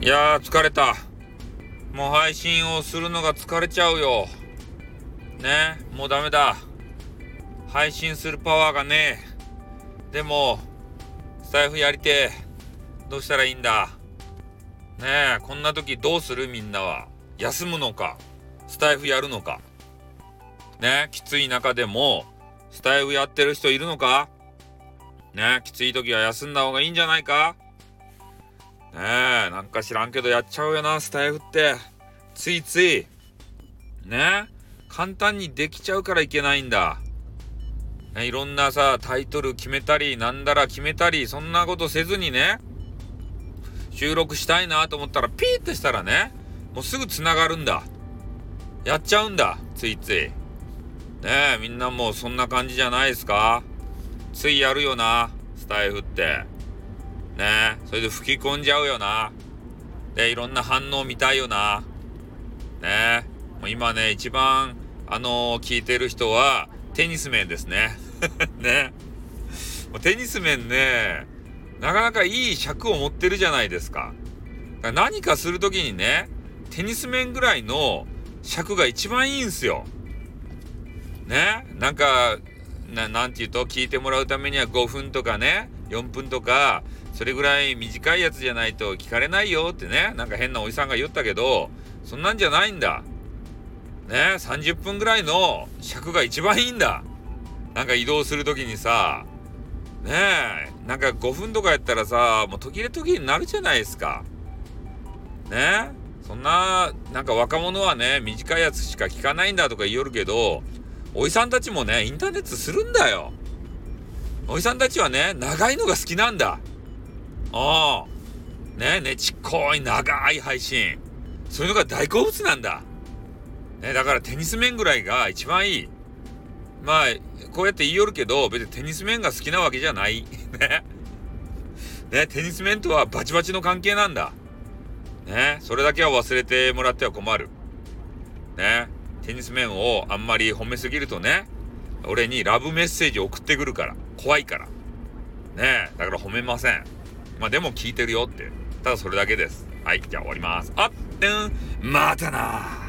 いやー疲れた。もう配信をするのが疲れちゃうよ。ねもうダメだ。配信するパワーがねえ。でもスタイフやりてどうしたらいいんだ？ねえこんな時どうする？みんなは。休むのか？スタイフやるのか？ねきつい中でもスタイフやってる人いるのか？ねきつい時は休んだ方がいいんじゃないか？ねえなんか知らんけどやっちゃうよなスタイフって。ついつい。ね簡単にできちゃうからいけないんだ、ね、いろんなさタイトル決めたりなんだら決めたりそんなことせずにね収録したいなと思ったらピーってしたらねもうすぐ繋がるんだ。やっちゃうんだついつい。ねえみんなもうそんな感じじゃないですか？ついやるよなスタイフって。ね。それで吹き込んじゃうよな。でいろんな反応見たいよな。ね。もう今ね一番あのー、聞いてる人はテニス面ですね。ね。もうテニス面ねなかなかいい尺を持ってるじゃないですか。か何かする時にねテニス面ぐらいの尺が一番いいんすよ。ね。なんかななんて言うと聞いてもらうためには5分とかね4分とかそれぐらい短いやつじゃないと聞かれないよってねなんか変なおじさんが言ったけどそんなんじゃないんだ。ね30分ぐらいの尺が一番いいんだ。なんか移動する時にさねえなんか5分とかやったらさもう途切れ途切れになるじゃないですか。ねそんななんか若者はね短いやつしか聞かないんだとか言いよるけどおじさんたちもねインターネットするんだよ。おじさんたちはね長いのが好きなんだ。ああ。ねねちっこい長い配信。そういうのが大好物なんだ。ねだからテニス面ぐらいが一番いい。まあこうやって言いよるけど別にテニス面が好きなわけじゃない。ね。ねテニス面とはバチバチの関係なんだ。ねそれだけは忘れてもらっては困る。ねテニス面をあんまり褒めすぎるとね俺にラブメッセージ送ってくるから怖いからねだから褒めませんまあでも聞いてるよって。ただそれだけです。はいじゃあ終わります。あってん。またな